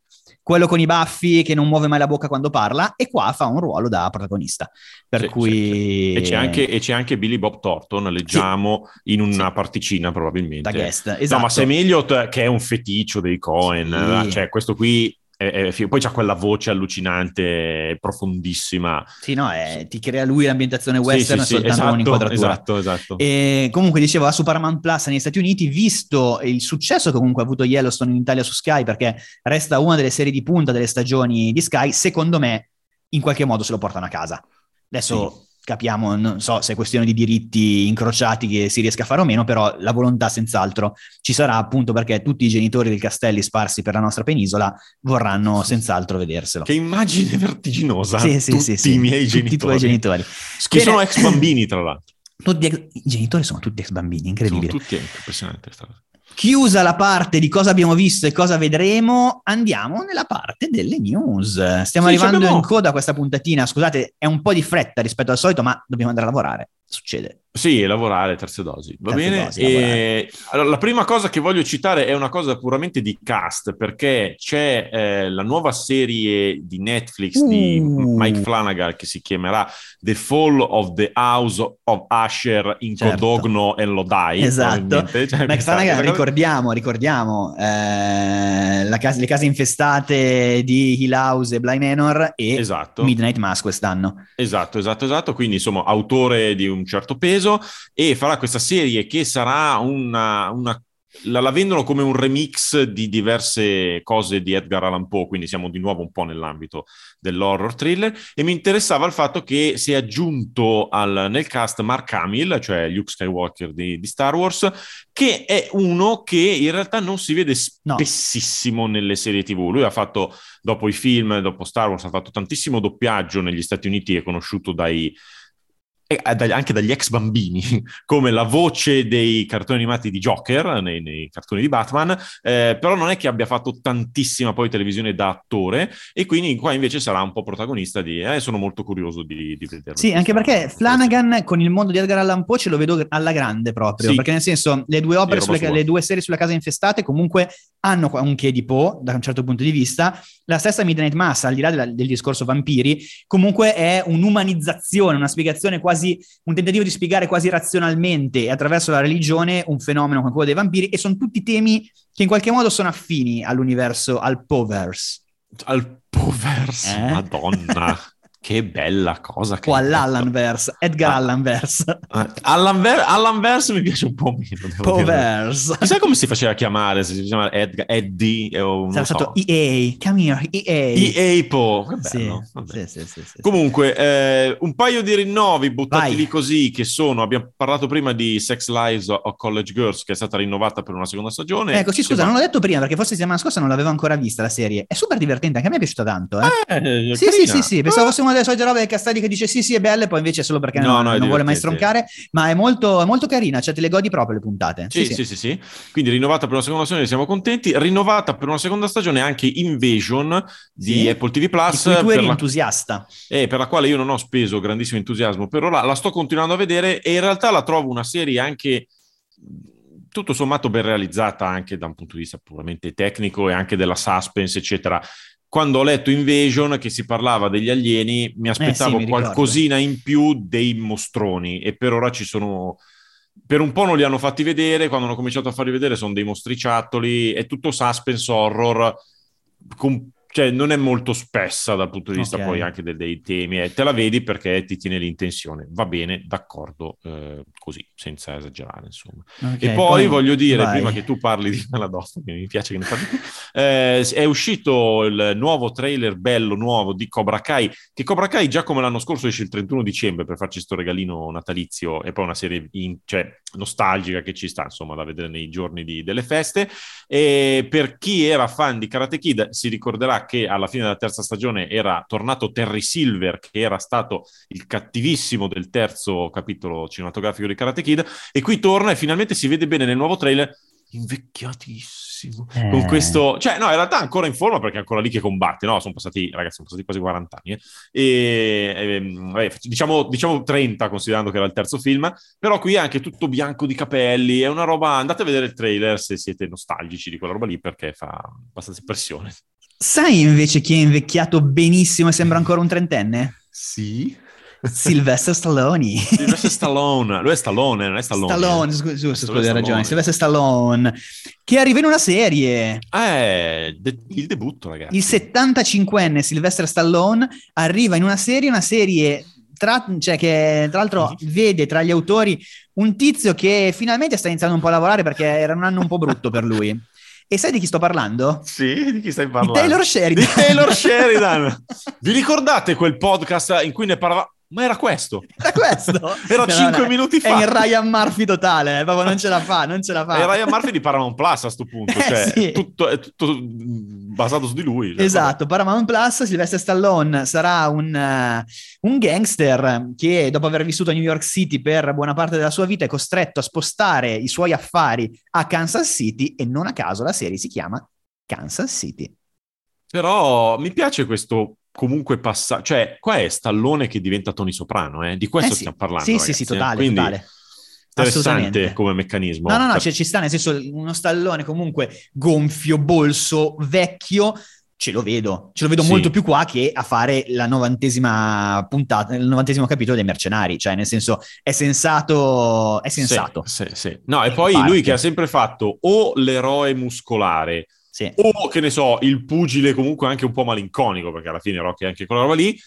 Quello con i baffi che non muove mai la bocca quando parla, e qua fa un ruolo da protagonista. Per Sì, cui. sì, sì. E, c'è anche, e c'è anche Billy Bob Thornton, leggiamo in una particina probabilmente. Da guest, No, esatto. ma Sam Elliott che è un feticcio dei Cohen, eh, cioè questo qui è- è. Poi c'ha quella voce allucinante, profondissima. Sì, no, è- ti crea lui l'ambientazione Sì, western sì, sì, soltanto esatto, un'inquadratura. Esatto, esatto. E comunque dicevo a Superman Plus negli Stati Uniti, visto il successo che comunque ha avuto Yellowstone in Italia su Sky, perché resta una delle serie di punta delle stagioni di Sky, secondo me in qualche modo se lo portano a casa. Adesso capiamo, non so se è questione di diritti incrociati che si riesca a fare o meno, però la volontà senz'altro ci sarà appunto perché tutti i genitori del Castelli sparsi per la nostra penisola vorranno senz'altro vederselo. Che immagine vertiginosa. Sì, sì, Tutti sì, sì. i miei Tutti genitori. i tuoi genitori. Che sono ex bambini, tra l'altro. Tutti I genitori sono tutti ex bambini, Sono incredibile. tutti impressionanti. questa cosa. Chiusa la parte di cosa abbiamo visto e cosa vedremo, andiamo nella parte delle news. Stiamo Sì, arrivando abbiamo- in coda a questa puntatina. Scusate, è un po' di fretta rispetto al solito, ma dobbiamo andare a lavorare. Succede. Sì, lavorare, terze dosi, va Terze bene? dosi, E- allora, la prima cosa che voglio citare è una cosa puramente di cast, perché c'è eh, la nuova serie di Netflix di Uh. Mike Flanagan che si chiamerà The Fall of the House of Usher in Certo. Codogno e Lodai. Esatto. Cioè, Mike Flanagan, ricordiamo, ricordiamo eh, la casa- le case infestate di Hill House e Bly Manor e Esatto. Midnight Mass quest'anno. Esatto, esatto, esatto. Quindi, insomma, autore di un certo peso e farà questa serie che sarà una. una- la, la vendono come un remix di diverse cose di Edgar Allan Poe, quindi siamo di nuovo un po' nell'ambito dell'horror thriller. E mi interessava il fatto che si è aggiunto al- nel cast Mark Hamill, cioè Luke Skywalker di, di Star Wars, che è uno che in realtà non si vede No. spessissimo nelle serie TV. Lui ha fatto dopo i film, dopo Star Wars, ha fatto tantissimo doppiaggio negli Stati Uniti, è conosciuto dai, anche dagli ex bambini, come la voce dei cartoni animati di Joker, nei, nei cartoni di Batman, eh, però non è che abbia fatto tantissima poi televisione da attore, e quindi qua invece sarà un po' protagonista di... Eh, sono molto curioso di, di vederlo. Sì, anche perché Flanagan con il mondo di Edgar Allan Poe ce lo vedo alla grande proprio, Sì. perché nel senso le due opere, sulle, le due serie sulla casa infestate comunque hanno un che di Poe da un certo punto di vista, la stessa Midnight Mass, al di là della- del discorso vampiri, comunque è un'umanizzazione, una spiegazione quasi, un tentativo di spiegare quasi razionalmente e attraverso la religione un fenomeno come quello dei vampiri e sono tutti temi che in qualche modo sono affini all'universo, al Poverse Al Povers, Eh? madonna, che bella cosa. Che o all'Allanverse, Edgar Ah. Allanverse, Ah, Allan, Ver- Allan Verse mi piace un po' meno. Poverse. Chissà come si faceva chiamare, se si chiama Edgar, Eddie o Sarà so. stato EA, come here, EA. EA Po, Sì, sì, sì, sì, sì. Comunque, eh, un paio di rinnovi buttati Vai. lì così che sono, abbiamo parlato prima di Sex Lives of College Girls che è stata rinnovata per una seconda stagione. Ecco, sì, scusa, non l'ho detto prima perché forse settimana scorsa non l'avevo ancora vista la serie. È super divertente, anche a me è piaciuta tanto. Eh. Eh, sì, sì, sì, sì, pensavo fosse una delle solite robe del Castelli che dice sì, sì, è bella, e poi invece è solo perché No, non, no, non vuole mai stroncare, ma è molto, è molto carina, cioè te le godi proprio le puntate. Sì, sì, sì, sì. Quindi rinnovata per una seconda stagione, siamo contenti. Rinnovata per una seconda stagione anche Invasion di Sì. Apple TV Di Plus, cui tu eri la, entusiasta. eh, per la quale io non ho speso grandissimo entusiasmo per ora. La sto continuando a vedere e in realtà la trovo una serie anche tutto sommato ben realizzata anche da un punto di vista puramente tecnico e anche della suspense, eccetera. Quando ho letto Invasion, che si parlava degli alieni, mi aspettavo Eh mi ricordo. qualcosina in più dei mostroni e per ora ci sono... Per un po' non li hanno fatti vedere, quando hanno cominciato a farli vedere sono dei mostriciattoli, è tutto suspense horror, con- cioè non è molto spessa dal punto di vista Ok. poi anche de- dei temi, e te la vedi perché ti tiene l'intenzione, va bene, d'accordo, eh, così, senza esagerare insomma. Ok, E poi, voglio dire, vai. prima che tu parli di dosta, che mi piace che ne parli eh, è uscito il nuovo trailer bello, nuovo di Cobra Kai, che Cobra Kai già come l'anno scorso esce il 31 dicembre per farci sto regalino natalizio e poi una serie in- cioè, nostalgica che ci sta, insomma, da vedere nei giorni di- delle feste. E per chi era fan di Karate Kid si ricorderà che alla fine della terza stagione era tornato Terry Silver, che era stato il cattivissimo del terzo capitolo cinematografico di Karate Kid, e qui torna e finalmente si vede bene nel nuovo trailer invecchiatissimo Eh. con questo cioè no in realtà ancora in forma perché è ancora lì che combatte no sono passati ragazzi sono passati quasi 40 anni eh. e ehm, vabbè, diciamo, diciamo 30 considerando che era il terzo film però qui è anche tutto bianco di capelli è una roba andate a vedere il trailer se siete nostalgici di quella roba lì perché fa abbastanza impressione Sai invece chi è invecchiato benissimo e sembra ancora un trentenne? sì Sylvester Stallone. Sylvester Stallone, lui è Stallone, non è Stallone. Stallone, scusa, scusa, scusa, hai ragione. Sylvester Stallone, che arriva in una serie. Eh, de- il debutto, ragazzi. Il 75enne Sylvester Stallone arriva in una serie, una serie tra, cioè che tra l'altro Mhm. vede tra gli autori un tizio che finalmente sta iniziando un po' a lavorare perché era un anno un po' brutto per lui. E sai di chi sto parlando? Sì, di chi stai Di parlando? Taylor Sheridan. Di Taylor Sheridan. Vi ricordate quel podcast in cui ne parlava? Ma era questo. Era questo? Era No, cinque no, minuti È fa. il Ryan Murphy totale, eh, proprio non ce la fa, non ce la fa. E Ryan Murphy di Paramount Plus a sto punto, Eh, cioè sì. è, tutto, è tutto mm, basato su di lui. cioè, Esatto, Paramount Plus, Sylvester Stallone sarà un, eh, un gangster che dopo aver vissuto a New York City per buona parte della sua vita è costretto a spostare i suoi affari a Kansas City e non a caso la serie si chiama Kansas City. Però mi piace questo comunque passaggio, cioè qua è Stallone che diventa Tony Soprano, eh? di questo Eh sì. stiamo parlando. Sì, ragazzi, sì, sì, eh. totale, Quindi totale. Interessante come meccanismo. No, no, no, cioè, ci sta nel senso uno stallone comunque gonfio, bolso, vecchio, ce lo vedo, ce lo vedo Sì. molto più qua che a fare la novantesima puntata, il novantesimo capitolo dei mercenari, cioè nel senso è sensato, è sensato. Sì, sì, sì. No, e poi parte. lui che ha sempre fatto o l'eroe muscolare Sì. o che ne so, il pugile comunque anche un po' malinconico, perché alla fine Rocky è anche quella roba lì,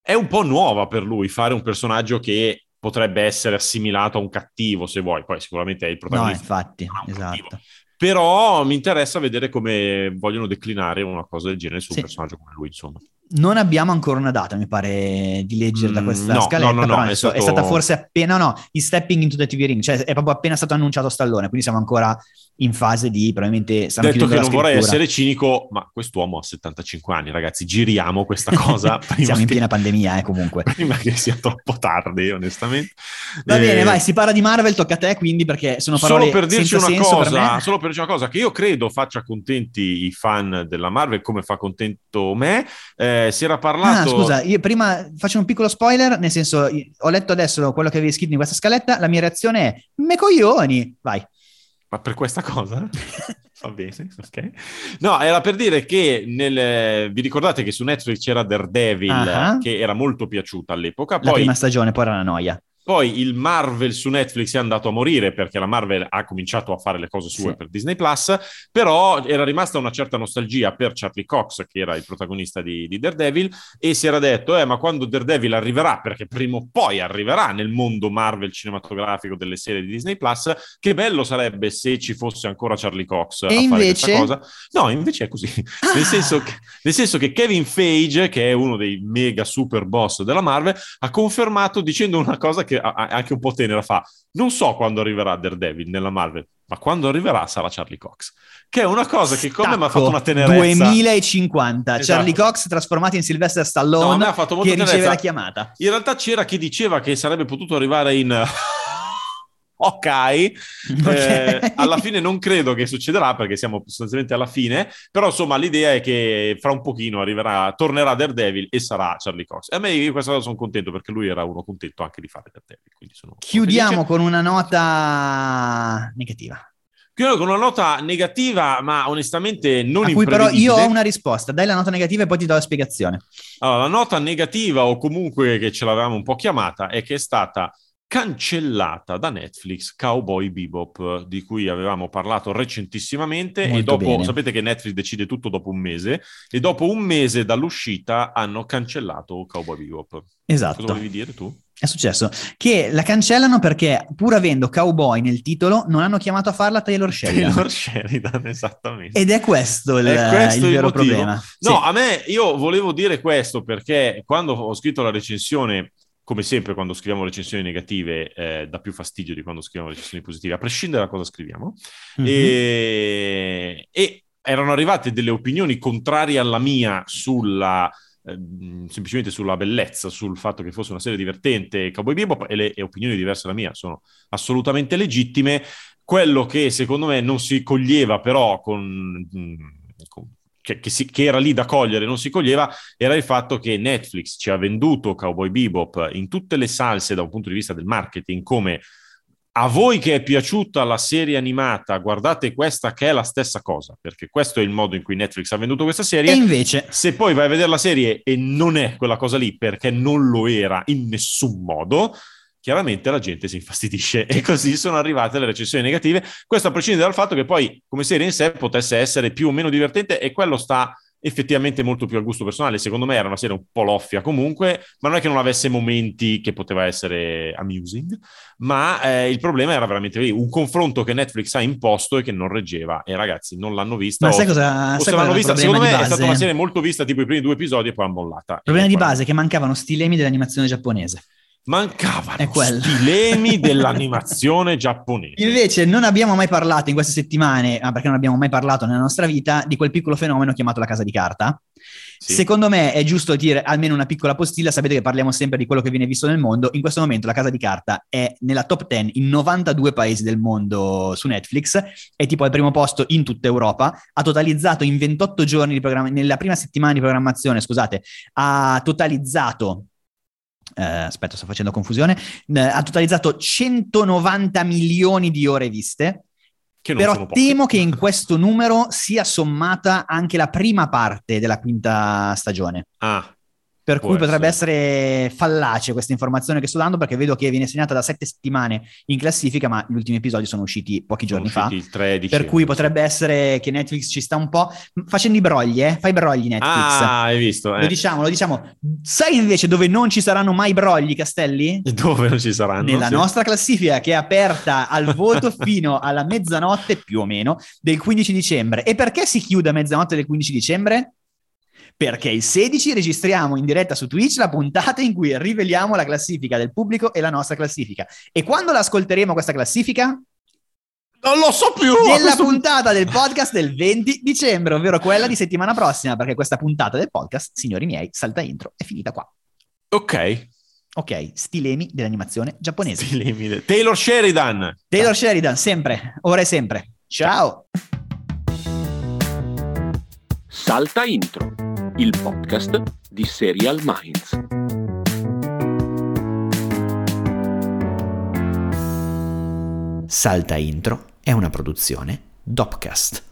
è un po' nuova per lui fare un personaggio che potrebbe essere assimilato a un cattivo, se vuoi, poi sicuramente è il No, protagonista. infatti, un cattivo. esatto. Però mi interessa vedere come vogliono declinare una cosa del genere su Sì. un personaggio come lui, insomma. Non abbiamo ancora una data, mi pare di leggere da Mm, questa no, scaletta, no, no, però è adesso è, stato- stata forse appena, no, i stepping into the TV ring, cioè è proprio appena stato annunciato Stallone, quindi siamo ancora in fase di, probabilmente, stanno Detto che non vorrei essere cinico, ma quest'uomo ha 75 anni, ragazzi, giriamo questa cosa Siamo in che, piena pandemia, eh, comunque. prima che sia troppo tardi, onestamente. Va Eh, bene, vai, si parla di Marvel, tocca a te quindi perché sono parole Solo per dirci una per cosa, me. solo per dirci una cosa che io credo faccia contenti i fan della Marvel come fa contento me. Eh, si era parlato Ah, scusa, io prima faccio un piccolo spoiler, nel senso, ho letto adesso quello che avevi scritto in questa scaletta, la mia reazione è me coglioni, vai. Ma per questa cosa? Va bene, ok. No, era per dire che nel, vi ricordate che su Netflix c'era Daredevil Ah. che era molto piaciuta all'epoca, La poi, prima stagione, poi era una noia. Poi il Marvel su Netflix è andato a morire perché la Marvel ha cominciato a fare le cose sue Sì. per Disney Plus, però era rimasta una certa nostalgia per Charlie Cox, che era il protagonista di, di Daredevil, e si era detto, eh, ma quando Daredevil arriverà, perché prima o poi arriverà nel mondo Marvel cinematografico delle serie di Disney Plus, che bello sarebbe se ci fosse ancora Charlie Cox a fare invece? questa cosa. No, invece è così. Nel, senso che, nel senso che Kevin Feige, che è uno dei mega super boss della Marvel, ha confermato dicendo una cosa che anche un po' tenera fa. Non so quando arriverà Daredevil nella Marvel, ma quando arriverà sarà Charlie Cox. Che è una cosa che come mi ha fatto una tenerezza. 2050, Esatto. Charlie Cox trasformato in Sylvester No, Stallone me ha fatto molto che riceve tenerezza. la chiamata. In realtà c'era chi diceva che sarebbe potuto arrivare in... ok, Eh, Ok. alla fine non credo che succederà perché siamo sostanzialmente alla fine, però insomma l'idea è che fra un pochino arriverà, tornerà Daredevil e sarà Charlie Cox. E a me io questa cosa sono contento perché lui era uno contento anche di fare Daredevil. Quindi sono, sono Chiudiamo felice. con una nota negativa. Chiudo con una nota negativa, ma onestamente non a cui però io ho una risposta. Dai la nota negativa e poi ti do la spiegazione. Allora, la nota negativa, o comunque che ce l'avevamo un po' chiamata, è che è stata cancellata da Netflix Cowboy Bebop, di cui avevamo parlato recentissimamente. e Molto dopo, bene. sapete che Netflix decide tutto dopo un mese, e dopo un mese dall'uscita hanno cancellato Cowboy Bebop. Cosa Esatto. volevi dire tu? È successo che la cancellano perché, pur avendo cowboy nel titolo, non hanno chiamato a farla Taylor Sheridan. Taylor Sheridan, esattamente. Ed è questo il, È questo il il vero motivo. problema. No, Sì. a me io volevo dire questo perché quando ho scritto la recensione, come sempre quando scriviamo recensioni negative, eh, dà più fastidio di quando scriviamo recensioni positive, a prescindere da cosa scriviamo. Mhm. e, e erano arrivate delle opinioni contrarie alla mia sulla ehm, semplicemente sulla bellezza, sul fatto che fosse una serie divertente Cowboy Bebop e le e opinioni diverse dalla mia sono assolutamente legittime. Quello che secondo me non si coglieva però con, con- che, che si- che era lì da cogliere, non si coglieva, era il fatto che Netflix ci ha venduto Cowboy Bebop in tutte le salse da un punto di vista del marketing come a voi che è piaciuta la serie animata, guardate questa che è la stessa cosa, perché questo è il modo in cui Netflix ha venduto questa serie. E invece, se poi vai a vedere la serie e non è quella cosa lì, perché non lo era in nessun modo, chiaramente la gente si infastidisce e così sono arrivate le recensioni negative. Questo a prescindere dal fatto che poi come serie in sé potesse essere più o meno divertente e quello sta effettivamente molto più al gusto personale. Secondo me era una serie un po' loffia comunque, ma non è che non avesse momenti che poteva essere amusing, ma eh, il problema era veramente lì, un confronto che Netflix ha imposto e che non reggeva e ragazzi non l'hanno vista. Ma o, sai cosa, o sai l'hanno vista, secondo me base? è stata una serie molto vista tipo i primi due episodi e poi ha mollata. Il problema di base è che mancavano stilemi dell'animazione giapponese. Mancavano quello. stilemi dell'animazione giapponese. Invece non abbiamo mai parlato in queste settimane, ah, perché non abbiamo mai parlato nella nostra vita, di quel piccolo fenomeno chiamato la casa di carta. Sì. Secondo me è giusto dire almeno una piccola postilla, sapete che parliamo sempre di quello che viene visto nel mondo, in questo momento la casa di carta è nella top 10 in 92 paesi del mondo su Netflix, è tipo al primo posto in tutta Europa, ha totalizzato in 28 giorni di programma, nella prima settimana di programmazione, scusate, ha totalizzato eh, aspetta, sto facendo confusione. Eh, ha totalizzato 190 milioni di ore viste. Però temo che in questo numero sia sommata anche la prima parte della quinta stagione. Ah, Per Può cui potrebbe essere. fallace questa informazione che sto dando perché vedo che viene segnata da sette settimane in classifica, ma gli ultimi episodi sono usciti pochi sono giorni fa. usciti il 13. Per cui potrebbe essere che Netflix ci sta un po' facendo i brogli, eh? Fai i brogli Netflix. Ah, hai visto? Lo Eh. diciamo, lo diciamo. Sai invece dove non ci saranno mai brogli, Castelli? Dove non ci saranno? Nella Sì. nostra classifica che è aperta al voto fino alla mezzanotte più o meno del 15 dicembre. E perché si chiude a mezzanotte del 15 dicembre? Perché il 16 registriamo in diretta su Twitch la puntata in cui riveliamo la classifica del pubblico e la nostra classifica. E quando l'ascolteremo questa classifica? Non lo so più! Nella Questo- puntata del podcast del 20 dicembre, ovvero quella di settimana prossima, perché questa puntata del podcast, signori miei, salta intro, è finita qua. Ok. Ok, stilemi dell'animazione giapponese. Stilemi de- Taylor Sheridan. Taylor Sheridan, sempre, ora e sempre. Ciao! Salta Intro, il podcast di Serial Minds. Salta Intro è una produzione Dopcast.